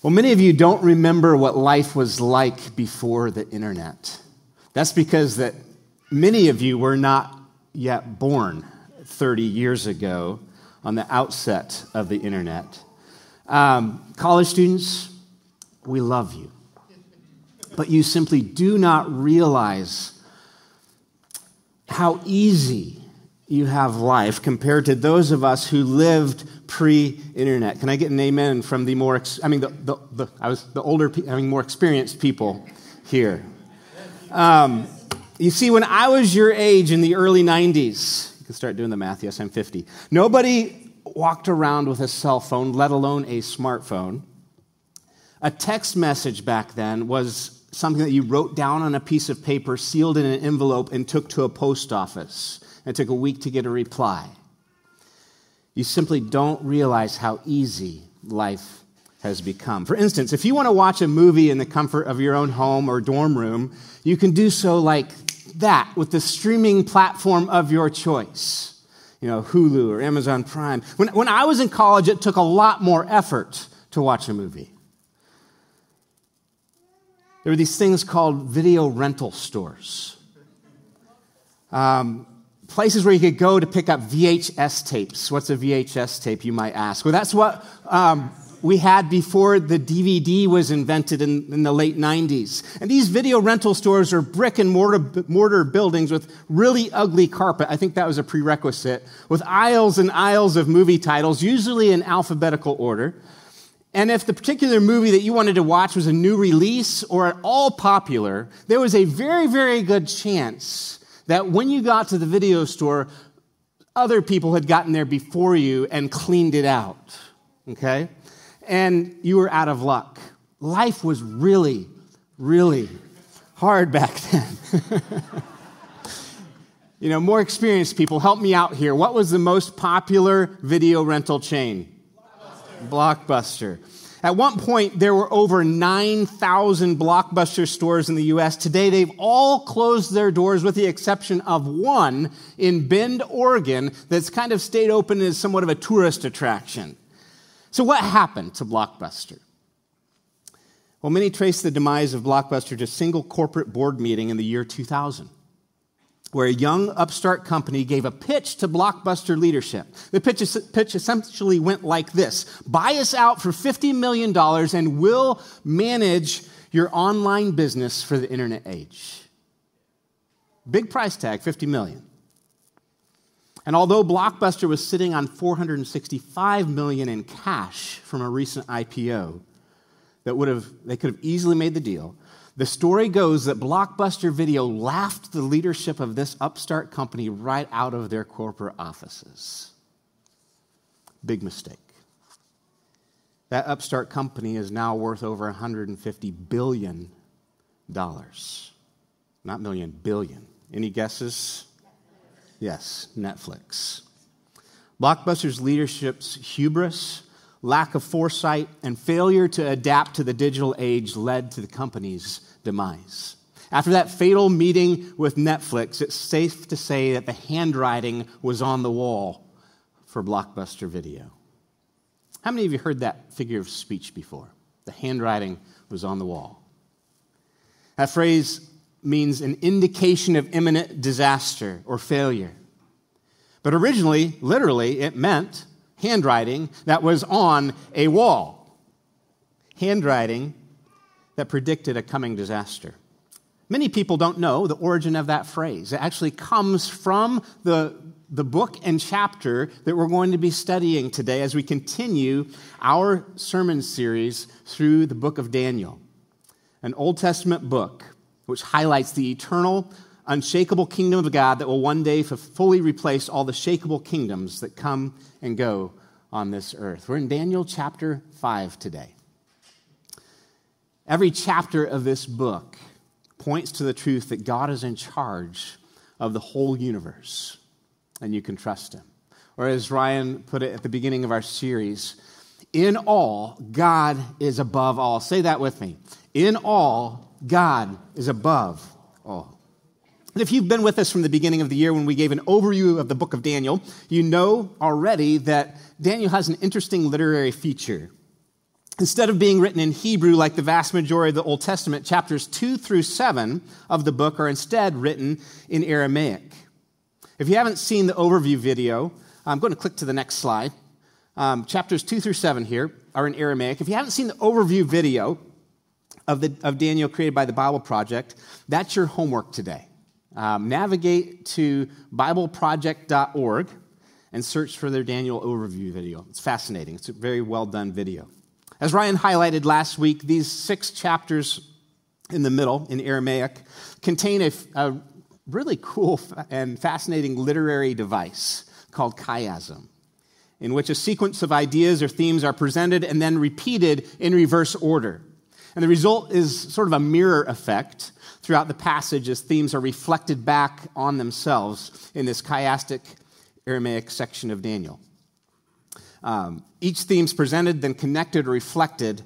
Well, many of you don't remember what life was like before the internet. That's because that many of you were not yet born 30 years ago on the outset of the internet. Um, college students, we love you. But you simply do not realize how easy you have life compared to those of us who lived pre-internet. Can I get an amen from the more, I mean, the, the, the I was the older, I mean, more experienced people here. Um, you see, when I was your age in the early 90s, you can start doing the math. Yes, I'm 50. Nobody walked around with a cell phone, let alone a smartphone. A text message back then was something that you wrote down on a piece of paper, sealed in an envelope, and took to a post office. It took a week to get a reply. You simply don't realize how easy life has become. For instance, if you want to watch a movie in the comfort of your own home or dorm room, you can do so like that with the streaming platform of your choice. You know, Hulu or Amazon Prime. When, when I was in college, it took a lot more effort to watch a movie. There were these things called video rental stores. Um, places where you could go to pick up VHS tapes. What's a VHS tape, you might ask? Well, that's what um, we had before the DVD was invented in, in, the late 90s. And these video rental stores are brick and mortar, mortar buildings with really ugly carpet. I think that was a prerequisite, with aisles and aisles of movie titles, usually in alphabetical order. And if the particular movie that you wanted to watch was a new release or at all popular, there was a very, very good chance that when you got to the video store, other people had gotten there before you and cleaned it out. Okay? And you were out of luck. Life was really, really hard back then. you know, more experienced people, help me out here. What was the most popular video rental chain? Blockbuster. Blockbuster. At one point, there were over 9,000 blockbuster stores in the U.S. Today, they've all closed their doors with the exception of one in Bend, Oregon, that's kind of stayed open as somewhat of a tourist attraction. So, what happened to Blockbuster? Well, many trace the demise of Blockbuster to a single corporate board meeting in the year 2000 where a young upstart company gave a pitch to blockbuster leadership. The pitch, pitch, essentially went like this Buy us out for $50 million and we'll manage your online business for the internet age. Big price tag, 50 million. And although Blockbuster was sitting on 465 million in cash from a recent IPO that would have they could have easily made the deal, the story goes that Blockbuster Video laughed the leadership of this upstart company right out of their corporate offices. Big mistake. That upstart company is now worth over $150 billion. Not million, billion. Any guesses? Yes, Netflix. Blockbuster's leadership's hubris lack of foresight, and failure to adapt to the digital age led to the company's demise. After that fatal meeting with Netflix, it's safe to say that the handwriting was on the wall for Blockbuster Video. How many of you heard that figure of speech before? The handwriting was on the wall. That phrase means an indication of imminent disaster or failure. But originally, literally, it meant handwriting that was on a wall. Handwriting that predicted a coming disaster. Many people don't know the origin of that phrase. It actually comes from the, the book and chapter that we're going to be studying today as we continue our sermon series through the book of Daniel, an Old Testament book which highlights the eternal, unshakable kingdom of God that will one day fully replace all the shakable kingdoms that come and go on this earth. We're in Daniel chapter 5 today. Every chapter of this book points to the truth that God is in charge of the whole universe, and you can trust Him. Or as Ryan put it at the beginning of our series, in all, God is above all. Say that with me. In all, God is above all. And if you've been with us from the beginning of the year when we gave an overview of the book of Daniel, you know already that Daniel has an interesting literary feature. Instead of being written in Hebrew like the vast majority of the Old Testament, chapters 2 through 7 of the book are instead written in Aramaic. If you haven't seen the overview video, I'm going to click to the next slide. Um, chapters 2 through 7 here are in Aramaic. If you haven't seen the overview video of, the, of Daniel created by the Bible Project, that's your homework today. Um, navigate to BibleProject.org and search for their Daniel overview video. It's fascinating. It's a very well done video. As Ryan highlighted last week, these six chapters in the middle in Aramaic contain a, a really cool and fascinating literary device called chiasm, in which a sequence of ideas or themes are presented and then repeated in reverse order. And the result is sort of a mirror effect throughout the passage as themes are reflected back on themselves in this chiastic Aramaic section of Daniel. Um, each theme's presented, then connected or reflected,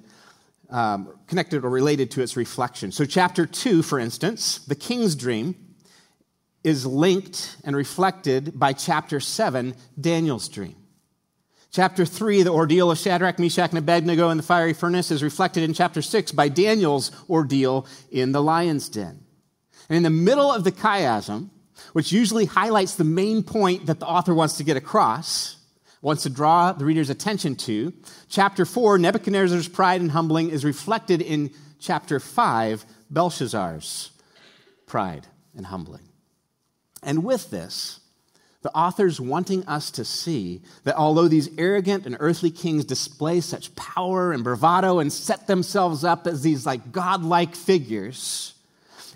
um, connected or related to its reflection. So, chapter two, for instance, the king's dream, is linked and reflected by chapter seven, Daniel's dream. Chapter 3, the ordeal of Shadrach, Meshach, and Abednego in the fiery furnace, is reflected in chapter 6 by Daniel's ordeal in the lion's den. And in the middle of the chiasm, which usually highlights the main point that the author wants to get across, wants to draw the reader's attention to, chapter 4, Nebuchadnezzar's pride and humbling, is reflected in chapter 5, Belshazzar's pride and humbling. And with this, the author's wanting us to see that although these arrogant and earthly kings display such power and bravado and set themselves up as these like godlike figures,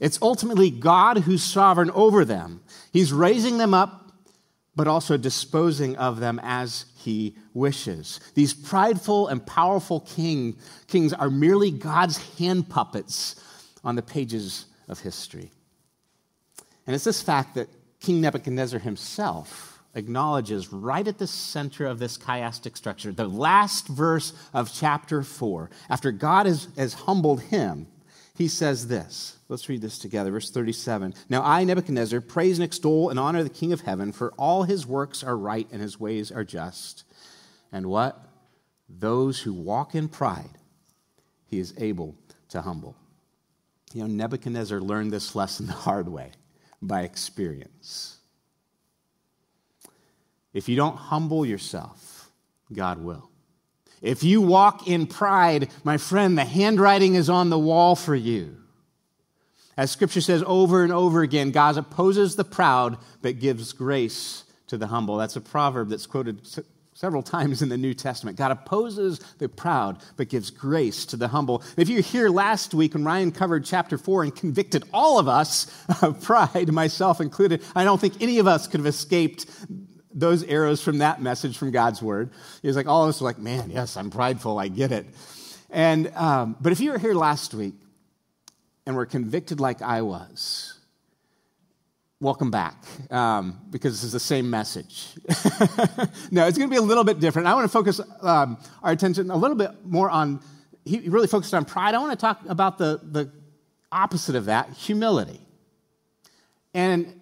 it's ultimately God who's sovereign over them. He's raising them up, but also disposing of them as he wishes. These prideful and powerful king, kings are merely God's hand puppets on the pages of history. And it's this fact that King Nebuchadnezzar himself acknowledges right at the center of this chiastic structure, the last verse of chapter 4. After God has, has humbled him, he says this. Let's read this together. Verse 37. Now I, Nebuchadnezzar, praise and extol and honor the King of heaven, for all his works are right and his ways are just. And what? Those who walk in pride, he is able to humble. You know, Nebuchadnezzar learned this lesson the hard way by experience. If you don't humble yourself, God will. If you walk in pride, my friend, the handwriting is on the wall for you. As scripture says over and over again, God opposes the proud but gives grace to the humble. That's a proverb that's quoted several times in the New Testament. God opposes the proud, but gives grace to the humble. If you were here last week when Ryan covered chapter 4 and convicted all of us of pride, myself included, I don't think any of us could have escaped those arrows from that message from God's word. He was like, all of us were like, man, yes, I'm prideful, I get it. And, um, but if you were here last week and were convicted like I was, welcome back um, because this is the same message. no, it's going to be a little bit different. I want to focus um, our attention a little bit more on, he really focused on pride. I want to talk about the, the opposite of that humility. And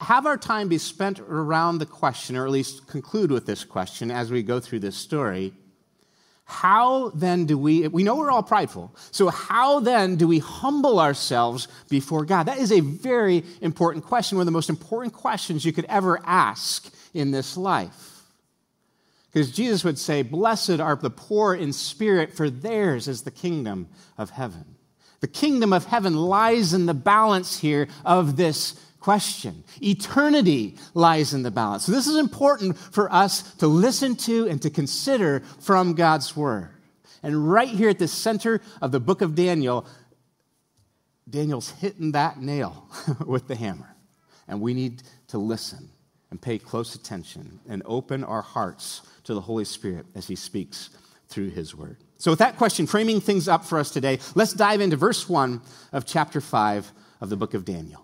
have our time be spent around the question, or at least conclude with this question as we go through this story how then do we, we know we're all prideful, so how then do we humble ourselves before God? That is a very important question, one of the most important questions you could ever ask in this life. Because Jesus would say, Blessed are the poor in spirit, for theirs is the kingdom of heaven. The kingdom of heaven lies in the balance here of this question. Eternity lies in the balance. So, this is important for us to listen to and to consider from God's Word. And right here at the center of the book of Daniel, Daniel's hitting that nail with the hammer. And we need to listen and pay close attention and open our hearts to the Holy Spirit as He speaks through His Word. So, with that question framing things up for us today, let's dive into verse 1 of chapter 5 of the book of Daniel.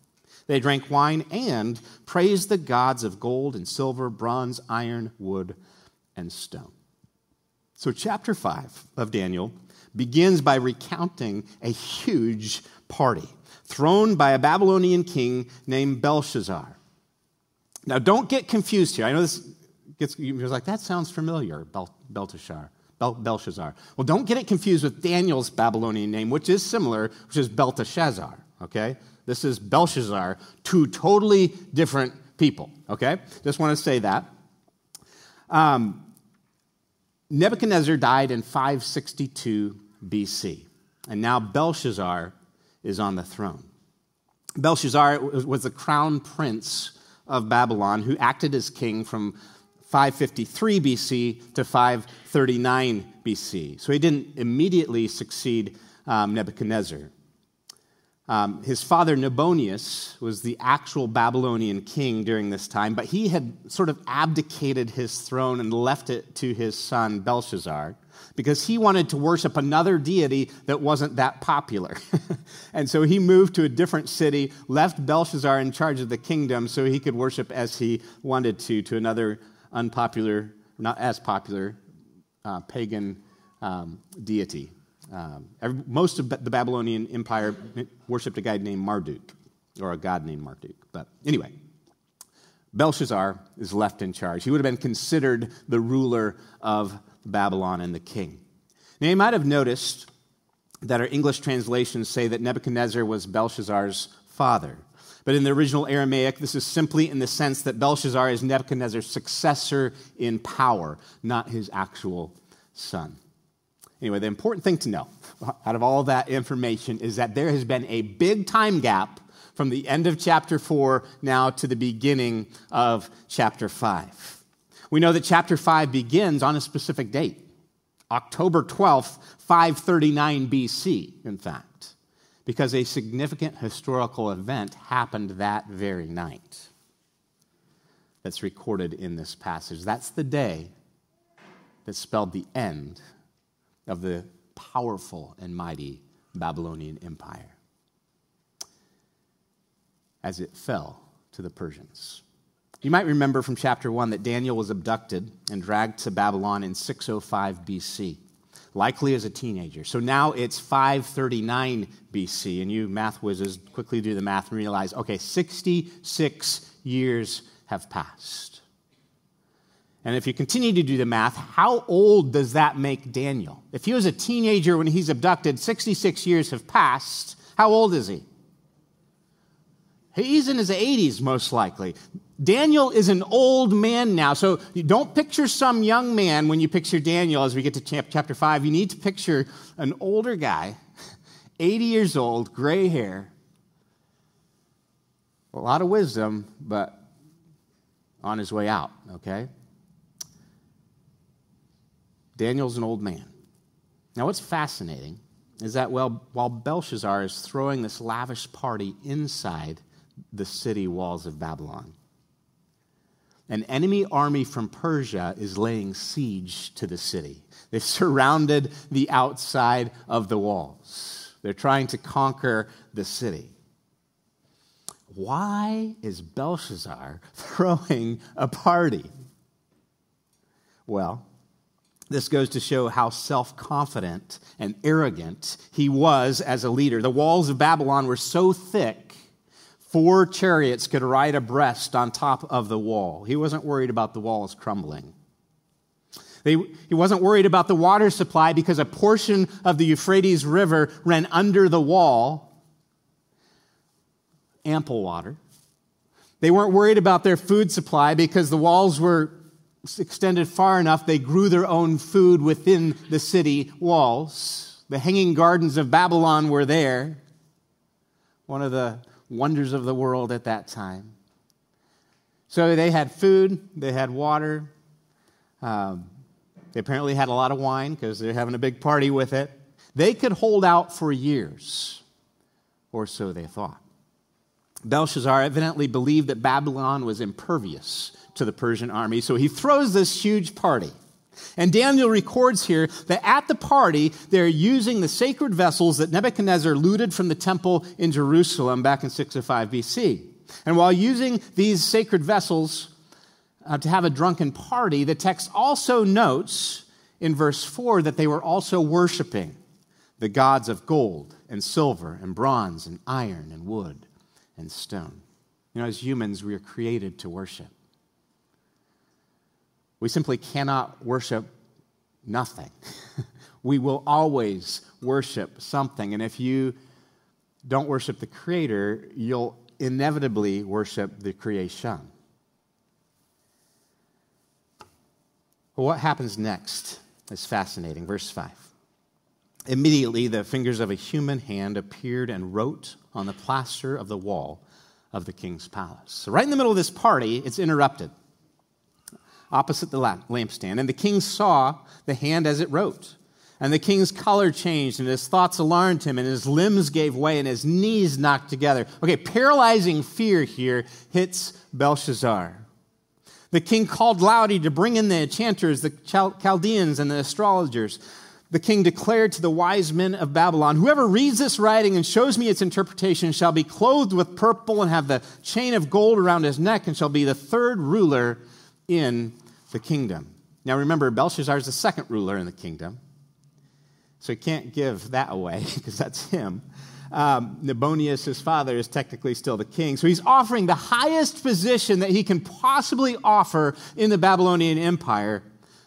They drank wine and praised the gods of gold and silver, bronze, iron, wood, and stone. So, chapter 5 of Daniel begins by recounting a huge party thrown by a Babylonian king named Belshazzar. Now, don't get confused here. I know this gets you're like, that sounds familiar, Bel- Belteshazzar. Bel- Belshazzar. Well, don't get it confused with Daniel's Babylonian name, which is similar, which is Belteshazzar, okay? This is Belshazzar, two totally different people, okay? Just want to say that. Um, Nebuchadnezzar died in 562 BC, and now Belshazzar is on the throne. Belshazzar was the crown prince of Babylon who acted as king from 553 BC to 539 BC. So he didn't immediately succeed um, Nebuchadnezzar. Um, his father Nabonius was the actual Babylonian king during this time, but he had sort of abdicated his throne and left it to his son Belshazzar because he wanted to worship another deity that wasn't that popular. and so he moved to a different city, left Belshazzar in charge of the kingdom so he could worship as he wanted to, to another unpopular, not as popular, uh, pagan um, deity. Um, every, most of the Babylonian Empire worshipped a guy named Marduk, or a god named Marduk. But anyway, Belshazzar is left in charge. He would have been considered the ruler of Babylon and the king. Now, you might have noticed that our English translations say that Nebuchadnezzar was Belshazzar's father. But in the original Aramaic, this is simply in the sense that Belshazzar is Nebuchadnezzar's successor in power, not his actual son. Anyway, the important thing to know out of all that information is that there has been a big time gap from the end of chapter 4 now to the beginning of chapter 5. We know that chapter 5 begins on a specific date October 12th, 539 BC, in fact, because a significant historical event happened that very night that's recorded in this passage. That's the day that spelled the end of the powerful and mighty Babylonian Empire as it fell to the Persians. You might remember from chapter 1 that Daniel was abducted and dragged to Babylon in 605 BC, likely as a teenager. So now it's 539 BC, and you math whizzes quickly do the math and realize okay, 66 years have passed. And if you continue to do the math, how old does that make Daniel? If he was a teenager when he's abducted, 66 years have passed. How old is he? He's in his 80s, most likely. Daniel is an old man now. So don't picture some young man when you picture Daniel as we get to chapter 5. You need to picture an older guy, 80 years old, gray hair, a lot of wisdom, but on his way out, okay? Daniel's an old man. Now, what's fascinating is that well, while Belshazzar is throwing this lavish party inside the city walls of Babylon, an enemy army from Persia is laying siege to the city. They've surrounded the outside of the walls. They're trying to conquer the city. Why is Belshazzar throwing a party? Well, this goes to show how self confident and arrogant he was as a leader. The walls of Babylon were so thick, four chariots could ride abreast on top of the wall. He wasn't worried about the walls crumbling. They, he wasn't worried about the water supply because a portion of the Euphrates River ran under the wall, ample water. They weren't worried about their food supply because the walls were extended far enough, they grew their own food within the city walls. The hanging gardens of Babylon were there, one of the wonders of the world at that time. So they had food, they had water. Um, they apparently had a lot of wine because they're having a big party with it. They could hold out for years, or so they thought. Belshazzar evidently believed that Babylon was impervious to the Persian army. So he throws this huge party. And Daniel records here that at the party, they're using the sacred vessels that Nebuchadnezzar looted from the temple in Jerusalem back in 605 BC. And while using these sacred vessels uh, to have a drunken party, the text also notes in verse 4 that they were also worshiping the gods of gold and silver and bronze and iron and wood and stone. You know, as humans, we are created to worship. We simply cannot worship nothing. we will always worship something. And if you don't worship the Creator, you'll inevitably worship the creation. What happens next is fascinating. Verse 5. Immediately, the fingers of a human hand appeared and wrote on the plaster of the wall of the king's palace. So, right in the middle of this party, it's interrupted opposite the lampstand. And the king saw the hand as it wrote. And the king's color changed, and his thoughts alarmed him, and his limbs gave way, and his knees knocked together. Okay, paralyzing fear here hits Belshazzar. The king called loudly to bring in the enchanters, the Chaldeans, and the astrologers. The king declared to the wise men of Babylon Whoever reads this writing and shows me its interpretation shall be clothed with purple and have the chain of gold around his neck, and shall be the third ruler in the kingdom. Now remember, Belshazzar is the second ruler in the kingdom, so he can't give that away because that's him. Um, Nabonius, his father, is technically still the king. So he's offering the highest position that he can possibly offer in the Babylonian Empire,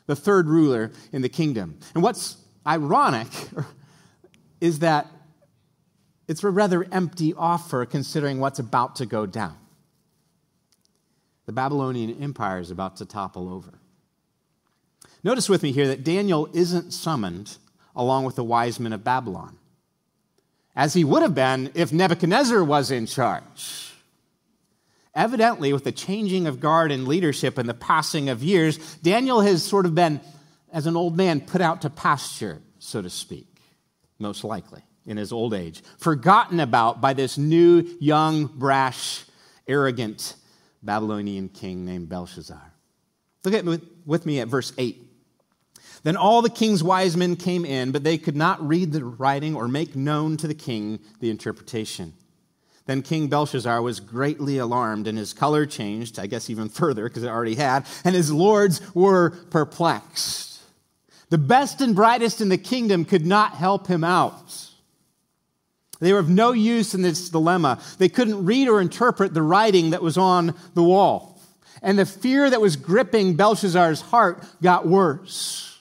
the third ruler in the kingdom. And what's ironic is that it's a rather empty offer considering what's about to go down. The Babylonian Empire is about to topple over. Notice with me here that Daniel isn't summoned along with the wise men of Babylon, as he would have been if Nebuchadnezzar was in charge. Evidently, with the changing of guard and leadership and the passing of years, Daniel has sort of been, as an old man, put out to pasture, so to speak, most likely, in his old age, forgotten about by this new, young, brash, arrogant Babylonian king named Belshazzar. Look at with me at verse 8. Then all the king's wise men came in, but they could not read the writing or make known to the king the interpretation. Then King Belshazzar was greatly alarmed, and his color changed, I guess even further, because it already had, and his lords were perplexed. The best and brightest in the kingdom could not help him out. They were of no use in this dilemma. They couldn't read or interpret the writing that was on the wall. And the fear that was gripping Belshazzar's heart got worse.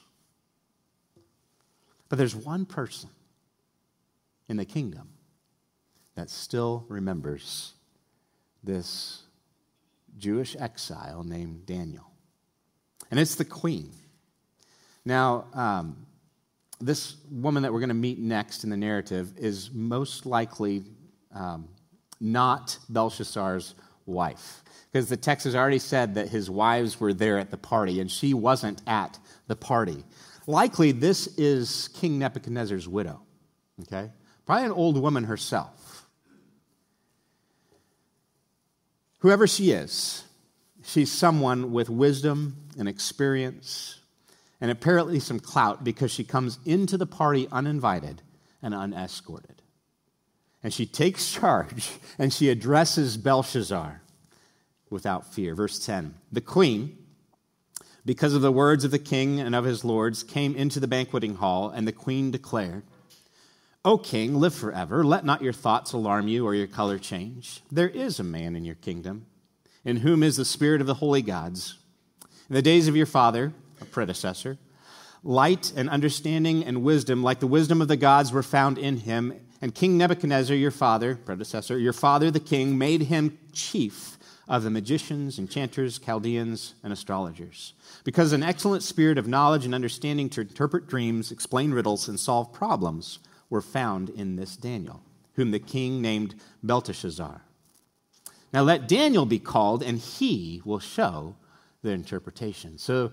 But there's one person in the kingdom that still remembers this Jewish exile named Daniel. And it's the queen. Now, um, this woman that we're going to meet next in the narrative is most likely um, not Belshazzar's wife. Because the text has already said that his wives were there at the party, and she wasn't at the party. Likely, this is King Nebuchadnezzar's widow, okay? Probably an old woman herself. Whoever she is, she's someone with wisdom and experience and apparently some clout because she comes into the party uninvited and unescorted. And she takes charge and she addresses Belshazzar without fear. Verse 10 The queen, because of the words of the king and of his lords, came into the banqueting hall, and the queen declared, O king, live forever. Let not your thoughts alarm you or your color change. There is a man in your kingdom, in whom is the spirit of the holy gods. In the days of your father, a predecessor. Light and understanding and wisdom, like the wisdom of the gods, were found in him. And King Nebuchadnezzar, your father, predecessor, your father the king, made him chief of the magicians, enchanters, Chaldeans, and astrologers. Because an excellent spirit of knowledge and understanding to interpret dreams, explain riddles, and solve problems were found in this Daniel, whom the king named Belteshazzar. Now let Daniel be called, and he will show the interpretation. So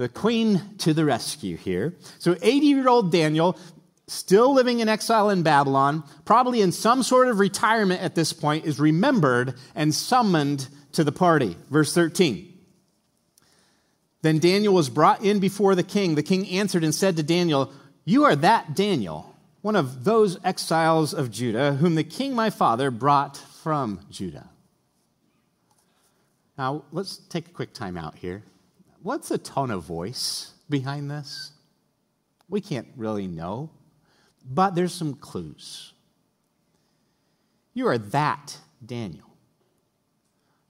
the queen to the rescue here. So 80 year old Daniel, still living in exile in Babylon, probably in some sort of retirement at this point, is remembered and summoned to the party. Verse 13. Then Daniel was brought in before the king. The king answered and said to Daniel, You are that Daniel, one of those exiles of Judah, whom the king my father brought from Judah. Now, let's take a quick time out here. What's the tone of voice behind this? We can't really know, but there's some clues. You are that Daniel,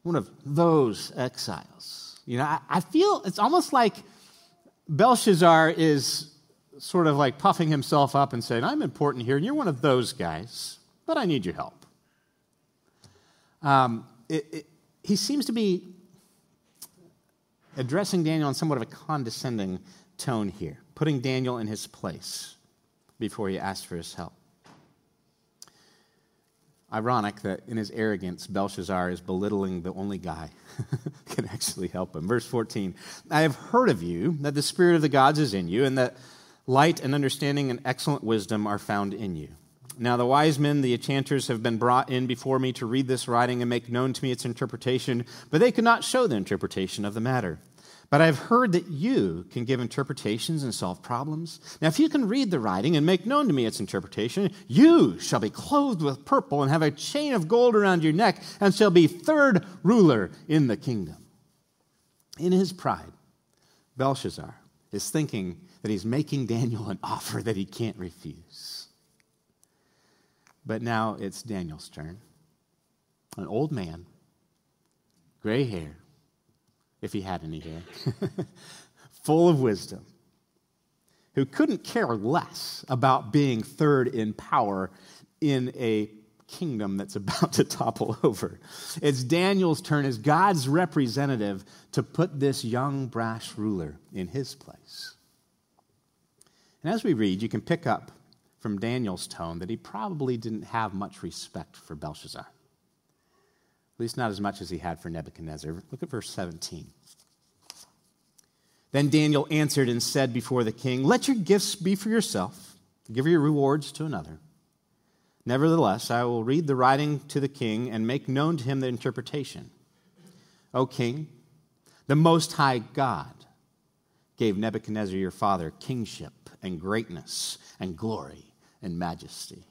one of those exiles. You know, I, I feel it's almost like Belshazzar is sort of like puffing himself up and saying, I'm important here, and you're one of those guys, but I need your help. Um, it, it, he seems to be addressing Daniel in somewhat of a condescending tone here, putting Daniel in his place before he asks for his help. Ironic that in his arrogance, Belshazzar is belittling the only guy who can actually help him. Verse 14 I have heard of you that the Spirit of the gods is in you, and that light and understanding and excellent wisdom are found in you. Now, the wise men, the enchanters, have been brought in before me to read this writing and make known to me its interpretation, but they could not show the interpretation of the matter. But I've heard that you can give interpretations and solve problems. Now, if you can read the writing and make known to me its interpretation, you shall be clothed with purple and have a chain of gold around your neck and shall be third ruler in the kingdom. In his pride, Belshazzar is thinking that he's making Daniel an offer that he can't refuse. But now it's Daniel's turn. An old man, gray hair, if he had any hair, full of wisdom, who couldn't care less about being third in power in a kingdom that's about to topple over. It's Daniel's turn as God's representative to put this young, brash ruler in his place. And as we read, you can pick up from Daniel's tone that he probably didn't have much respect for Belshazzar. At least not as much as he had for Nebuchadnezzar. Look at verse 17. Then Daniel answered and said before the king, Let your gifts be for yourself, give your rewards to another. Nevertheless, I will read the writing to the king and make known to him the interpretation. O king, the Most High God gave Nebuchadnezzar your father kingship and greatness and glory and majesty.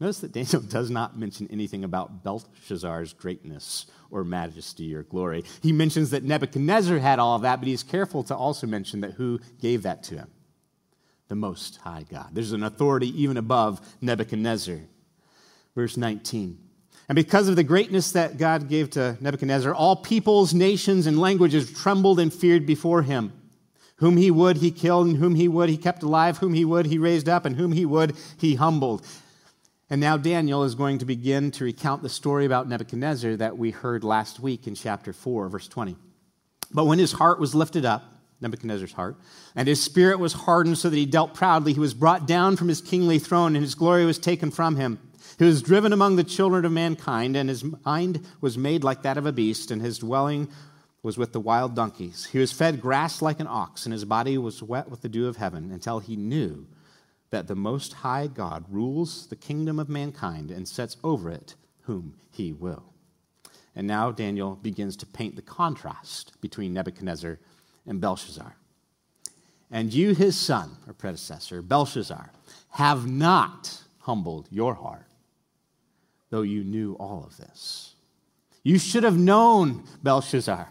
Notice that Daniel does not mention anything about Belshazzar's greatness or majesty or glory. He mentions that Nebuchadnezzar had all of that, but he's careful to also mention that who gave that to him? The Most High God. There's an authority even above Nebuchadnezzar. Verse 19. And because of the greatness that God gave to Nebuchadnezzar, all peoples, nations, and languages trembled and feared before him. Whom he would, he killed, and whom he would, he kept alive, whom he would, he raised up, and whom he would, he humbled. And now Daniel is going to begin to recount the story about Nebuchadnezzar that we heard last week in chapter 4, verse 20. But when his heart was lifted up, Nebuchadnezzar's heart, and his spirit was hardened so that he dealt proudly, he was brought down from his kingly throne, and his glory was taken from him. He was driven among the children of mankind, and his mind was made like that of a beast, and his dwelling was with the wild donkeys. He was fed grass like an ox, and his body was wet with the dew of heaven until he knew that the Most High God rules the kingdom of mankind and sets over it whom he will. And now Daniel begins to paint the contrast between Nebuchadnezzar and Belshazzar. And you, his son or predecessor, Belshazzar, have not humbled your heart, though you knew all of this. You should have known, Belshazzar,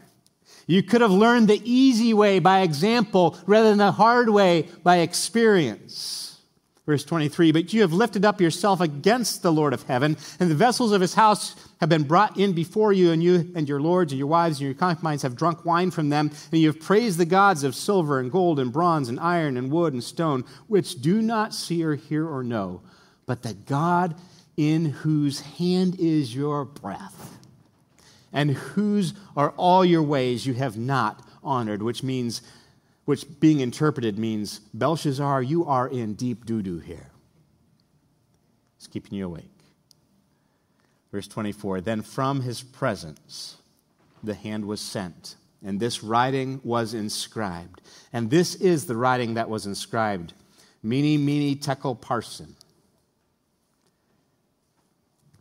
you could have learned the easy way by example rather than the hard way by experience. Verse 23 But you have lifted up yourself against the Lord of heaven, and the vessels of his house have been brought in before you, and you and your lords and your wives and your concubines have drunk wine from them, and you have praised the gods of silver and gold and bronze and iron and wood and stone, which do not see or hear or know, but the God in whose hand is your breath and whose are all your ways you have not honored, which means, which being interpreted means, Belshazzar, you are in deep doo doo here. It's keeping you awake. Verse 24 Then from his presence the hand was sent, and this writing was inscribed. And this is the writing that was inscribed Mene, Mene, Tekel, Parsin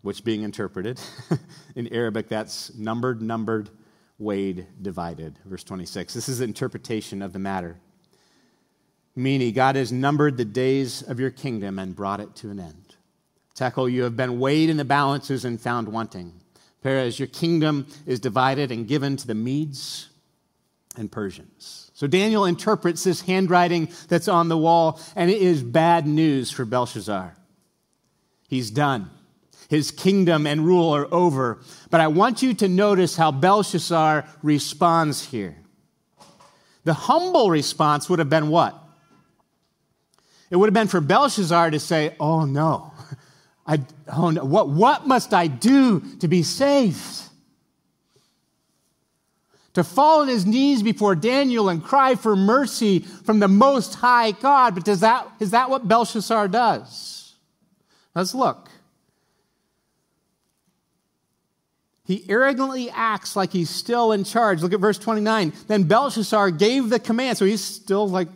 which being interpreted in Aramaic, that's numbered, numbered, weighed, divided. Verse 26. This is the interpretation of the matter. Mene, God has numbered the days of your kingdom and brought it to an end. Tekel, you have been weighed in the balances and found wanting. Peres, your kingdom is divided and given to the Medes and Persians. So Daniel interprets this handwriting that's on the wall, and it is bad news for Belshazzar. He's done. His kingdom and rule are over. But I want you to notice how Belshazzar responds here. The humble response would have been what? It would have been for Belshazzar to say, Oh no, I, oh no, what, what must I do to be saved? To fall on his knees before Daniel and cry for mercy from the Most High God. But does that, is that what Belshazzar does? Let's look. He arrogantly acts like he's still in charge. Look at verse 29. Then Belshazzar gave the command. So he's still like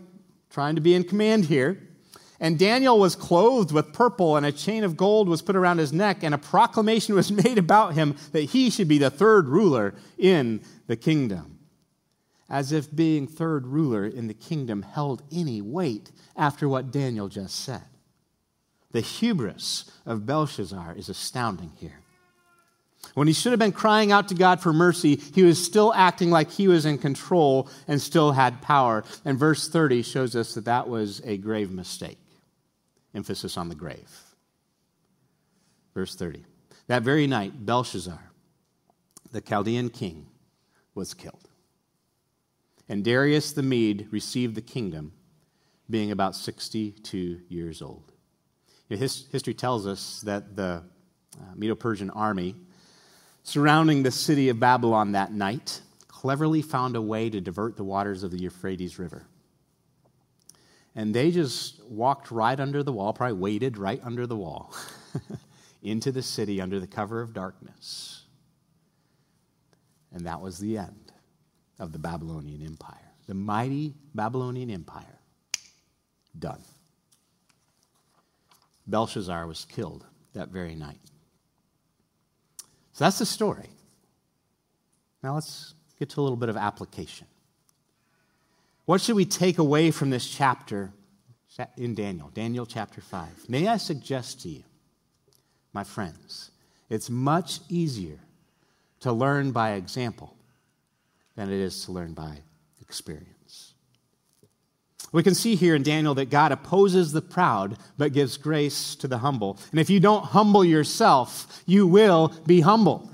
trying to be in command here. And Daniel was clothed with purple, and a chain of gold was put around his neck, and a proclamation was made about him that he should be the third ruler in the kingdom. As if being third ruler in the kingdom held any weight after what Daniel just said. The hubris of Belshazzar is astounding here. When he should have been crying out to God for mercy, he was still acting like he was in control and still had power. And verse 30 shows us that that was a grave mistake. Emphasis on the grave. Verse 30. That very night, Belshazzar, the Chaldean king, was killed. And Darius the Mede received the kingdom, being about 62 years old. His, history tells us that the uh, Medo Persian army surrounding the city of Babylon that night cleverly found a way to divert the waters of the Euphrates River. And they just walked right under the wall, probably waded right under the wall into the city under the cover of darkness. And that was the end of the Babylonian Empire. The mighty Babylonian Empire, done. Belshazzar was killed that very night. So that's the story. Now let's get to a little bit of application. What should we take away from this chapter in Daniel, Daniel chapter 5? May I suggest to you, my friends, it's much easier to learn by example than it is to learn by experience. We can see here in Daniel that God opposes the proud but gives grace to the humble. And if you don't humble yourself, you will be humbled.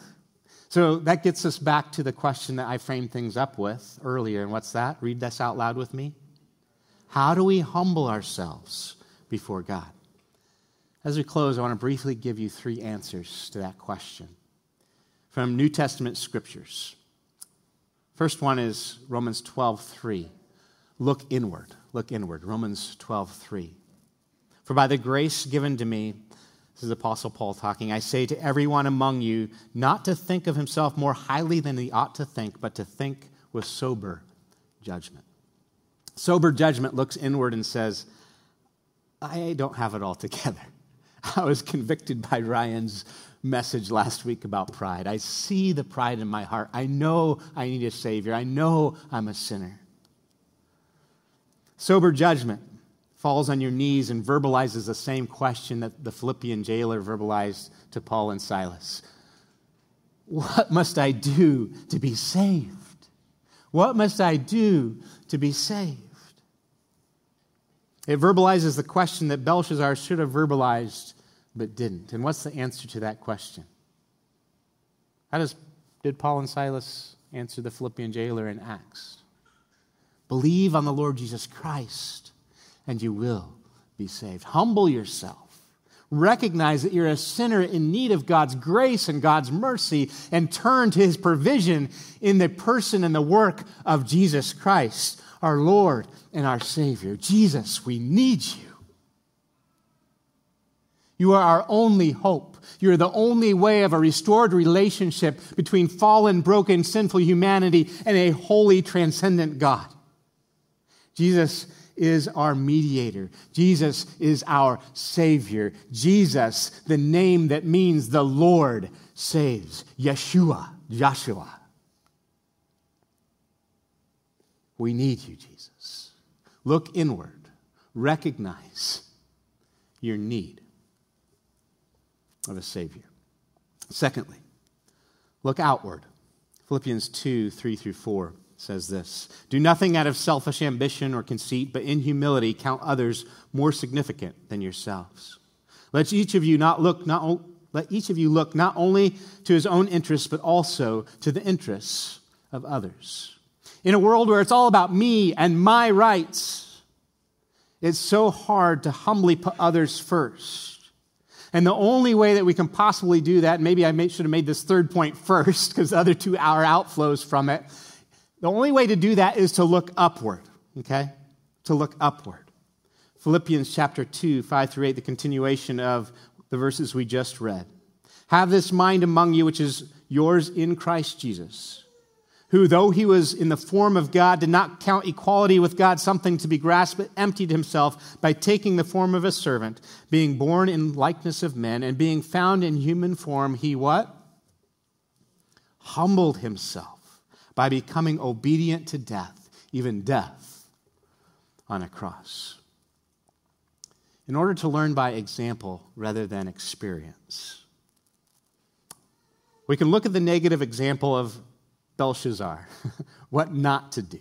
So that gets us back to the question that I framed things up with earlier. And what's that? Read this out loud with me. How do we humble ourselves before God? As we close, I want to briefly give you three answers to that question from New Testament scriptures. First one is Romans 12, 3. Look inward. Look inward. Romans 12, 3. For by the grace given to me, this is Apostle Paul talking, I say to everyone among you not to think of himself more highly than he ought to think, but to think with sober judgment. Sober judgment looks inward and says, I don't have it all together. I was convicted by Ryan's message last week about pride. I see the pride in my heart. I know I need a Savior. I know I'm a sinner. Sober judgment falls on your knees and verbalizes the same question that the Philippian jailer verbalized to Paul and Silas What must I do to be saved? What must I do to be saved? It verbalizes the question that Belshazzar should have verbalized but didn't. And what's the answer to that question? How does, did Paul and Silas answer the Philippian jailer in Acts? Believe on the Lord Jesus Christ, and you will be saved. Humble yourself. Recognize that you're a sinner in need of God's grace and God's mercy, and turn to his provision in the person and the work of Jesus Christ, our Lord and our Savior. Jesus, we need you. You are our only hope. You are the only way of a restored relationship between fallen, broken, sinful humanity and a holy, transcendent God. Jesus is our mediator. Jesus is our Savior. Jesus, the name that means the Lord saves. Yeshua, Joshua. We need you, Jesus. Look inward, recognize your need of a Savior. Secondly, look outward. Philippians 2 3 through 4 says this Do nothing out of selfish ambition or conceit, but in humility count others more significant than yourselves. Let each of you not look not let each of you look not only to his own interests, but also to the interests of others. In a world where it's all about me and my rights, it's so hard to humbly put others first. And the only way that we can possibly do that, maybe I should have made this third point first because the other two are outflows from it. The only way to do that is to look upward, okay? To look upward. Philippians chapter 2, 5 through 8, the continuation of the verses we just read. Have this mind among you, which is yours in Christ Jesus, who, though he was in the form of God, did not count equality with God something to be grasped, but emptied himself by taking the form of a servant, being born in likeness of men, and being found in human form, he what? Humbled himself by becoming obedient to death, even death on a cross in order to learn by example rather than experience. We can look at the negative example of Belshazzar, what not to do.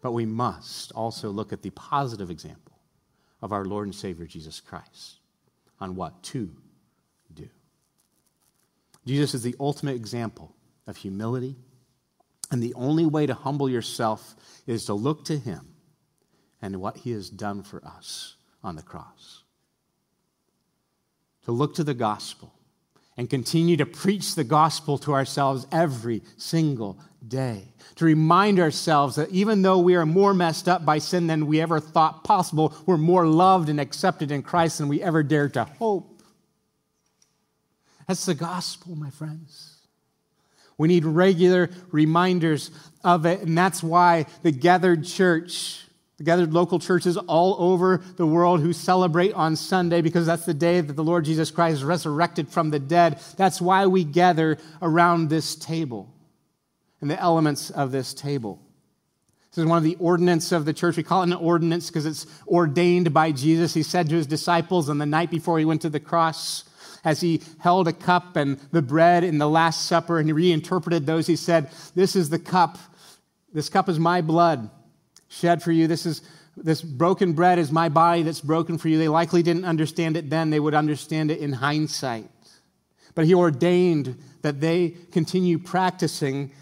But we must also look at the positive example of our Lord and Savior Jesus Christ on what to do. Jesus is the ultimate example of humility, and the only way to humble yourself is to look to Him and what He has done for us on the cross. To look to the gospel and continue to preach the gospel to ourselves every single day. To remind ourselves that even though we are more messed up by sin than we ever thought possible, we're more loved and accepted in Christ than we ever dared to hope. That's the gospel, my friends. We need regular reminders of it, and that's why the gathered church the gathered local churches all over the world who celebrate on Sunday because that's the day that the Lord Jesus Christ is resurrected from the dead. That's why we gather around this table and the elements of this table. This is one of the ordinances of the church. We call it an ordinance because it's ordained by Jesus. He said to his disciples on the night before he went to the cross, as he held a cup and the bread in the Last Supper, and he reinterpreted those, he said, This is the cup. This cup is my blood shed for you. This is this broken bread is my body that's broken for you. They likely didn't understand it then. They would understand it in hindsight. But he ordained that they continue practicing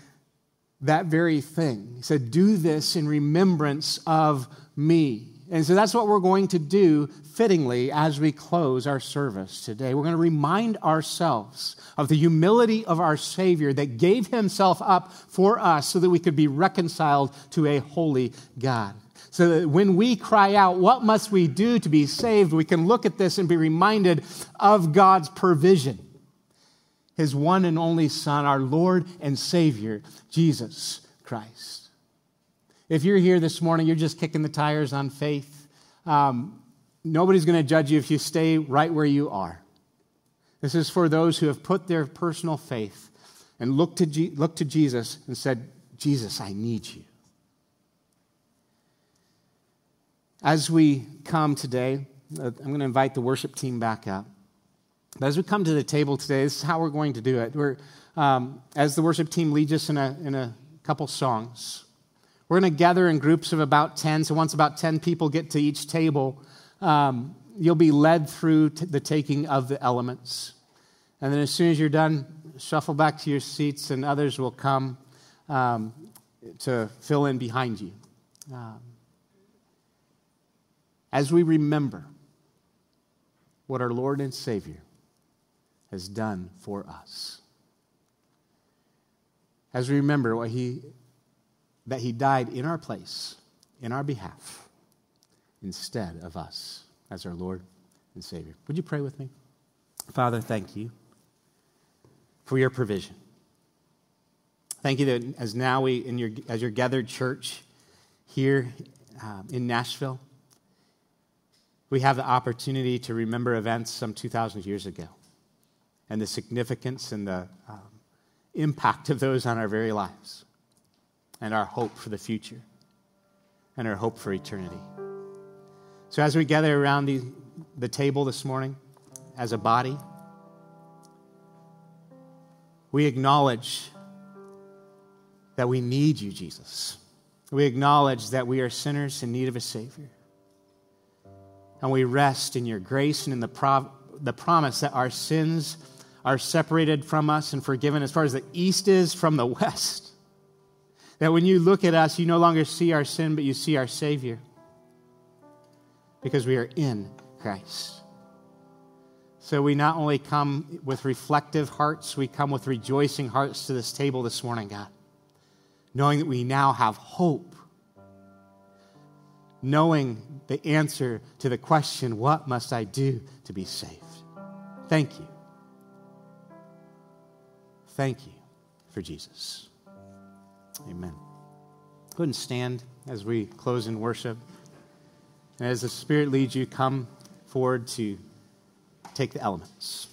that very thing. He said, Do this in remembrance of me. And so that's what we're going to do fittingly as we close our service today. We're going to remind ourselves of the humility of our Savior that gave himself up for us so that we could be reconciled to a holy God. So that when we cry out, What must we do to be saved? we can look at this and be reminded of God's provision. His one and only Son, our Lord and Savior, Jesus Christ. If you're here this morning, you're just kicking the tires on faith. Um, nobody's going to judge you if you stay right where you are. This is for those who have put their personal faith and looked to, looked to Jesus and said, Jesus, I need you. As we come today, uh, I'm going to invite the worship team back up. But as we come to the table today, this is how we're going to do it. We're, um, as the worship team leads us in a, in a couple songs, we're going to gather in groups of about 10. So once about 10 people get to each table, um, you'll be led through t- the taking of the elements. And then as soon as you're done, shuffle back to your seats, and others will come um, to fill in behind you. Um, as we remember what our Lord and Savior has done for us, as we remember what He that he died in our place, in our behalf, instead of us as our Lord and Savior. Would you pray with me? Father, thank you for your provision. Thank you that as now we, in your, as your gathered church here um, in Nashville, we have the opportunity to remember events some 2,000 years ago and the significance and the um, impact of those on our very lives. And our hope for the future and our hope for eternity. So, as we gather around the, the table this morning as a body, we acknowledge that we need you, Jesus. We acknowledge that we are sinners in need of a Savior. And we rest in your grace and in the, pro- the promise that our sins are separated from us and forgiven as far as the east is from the west. That when you look at us, you no longer see our sin, but you see our Savior because we are in Christ. So we not only come with reflective hearts, we come with rejoicing hearts to this table this morning, God, knowing that we now have hope, knowing the answer to the question, What must I do to be saved? Thank you. Thank you for Jesus. Amen. Go ahead and stand as we close in worship. And as the Spirit leads you, come forward to take the elements.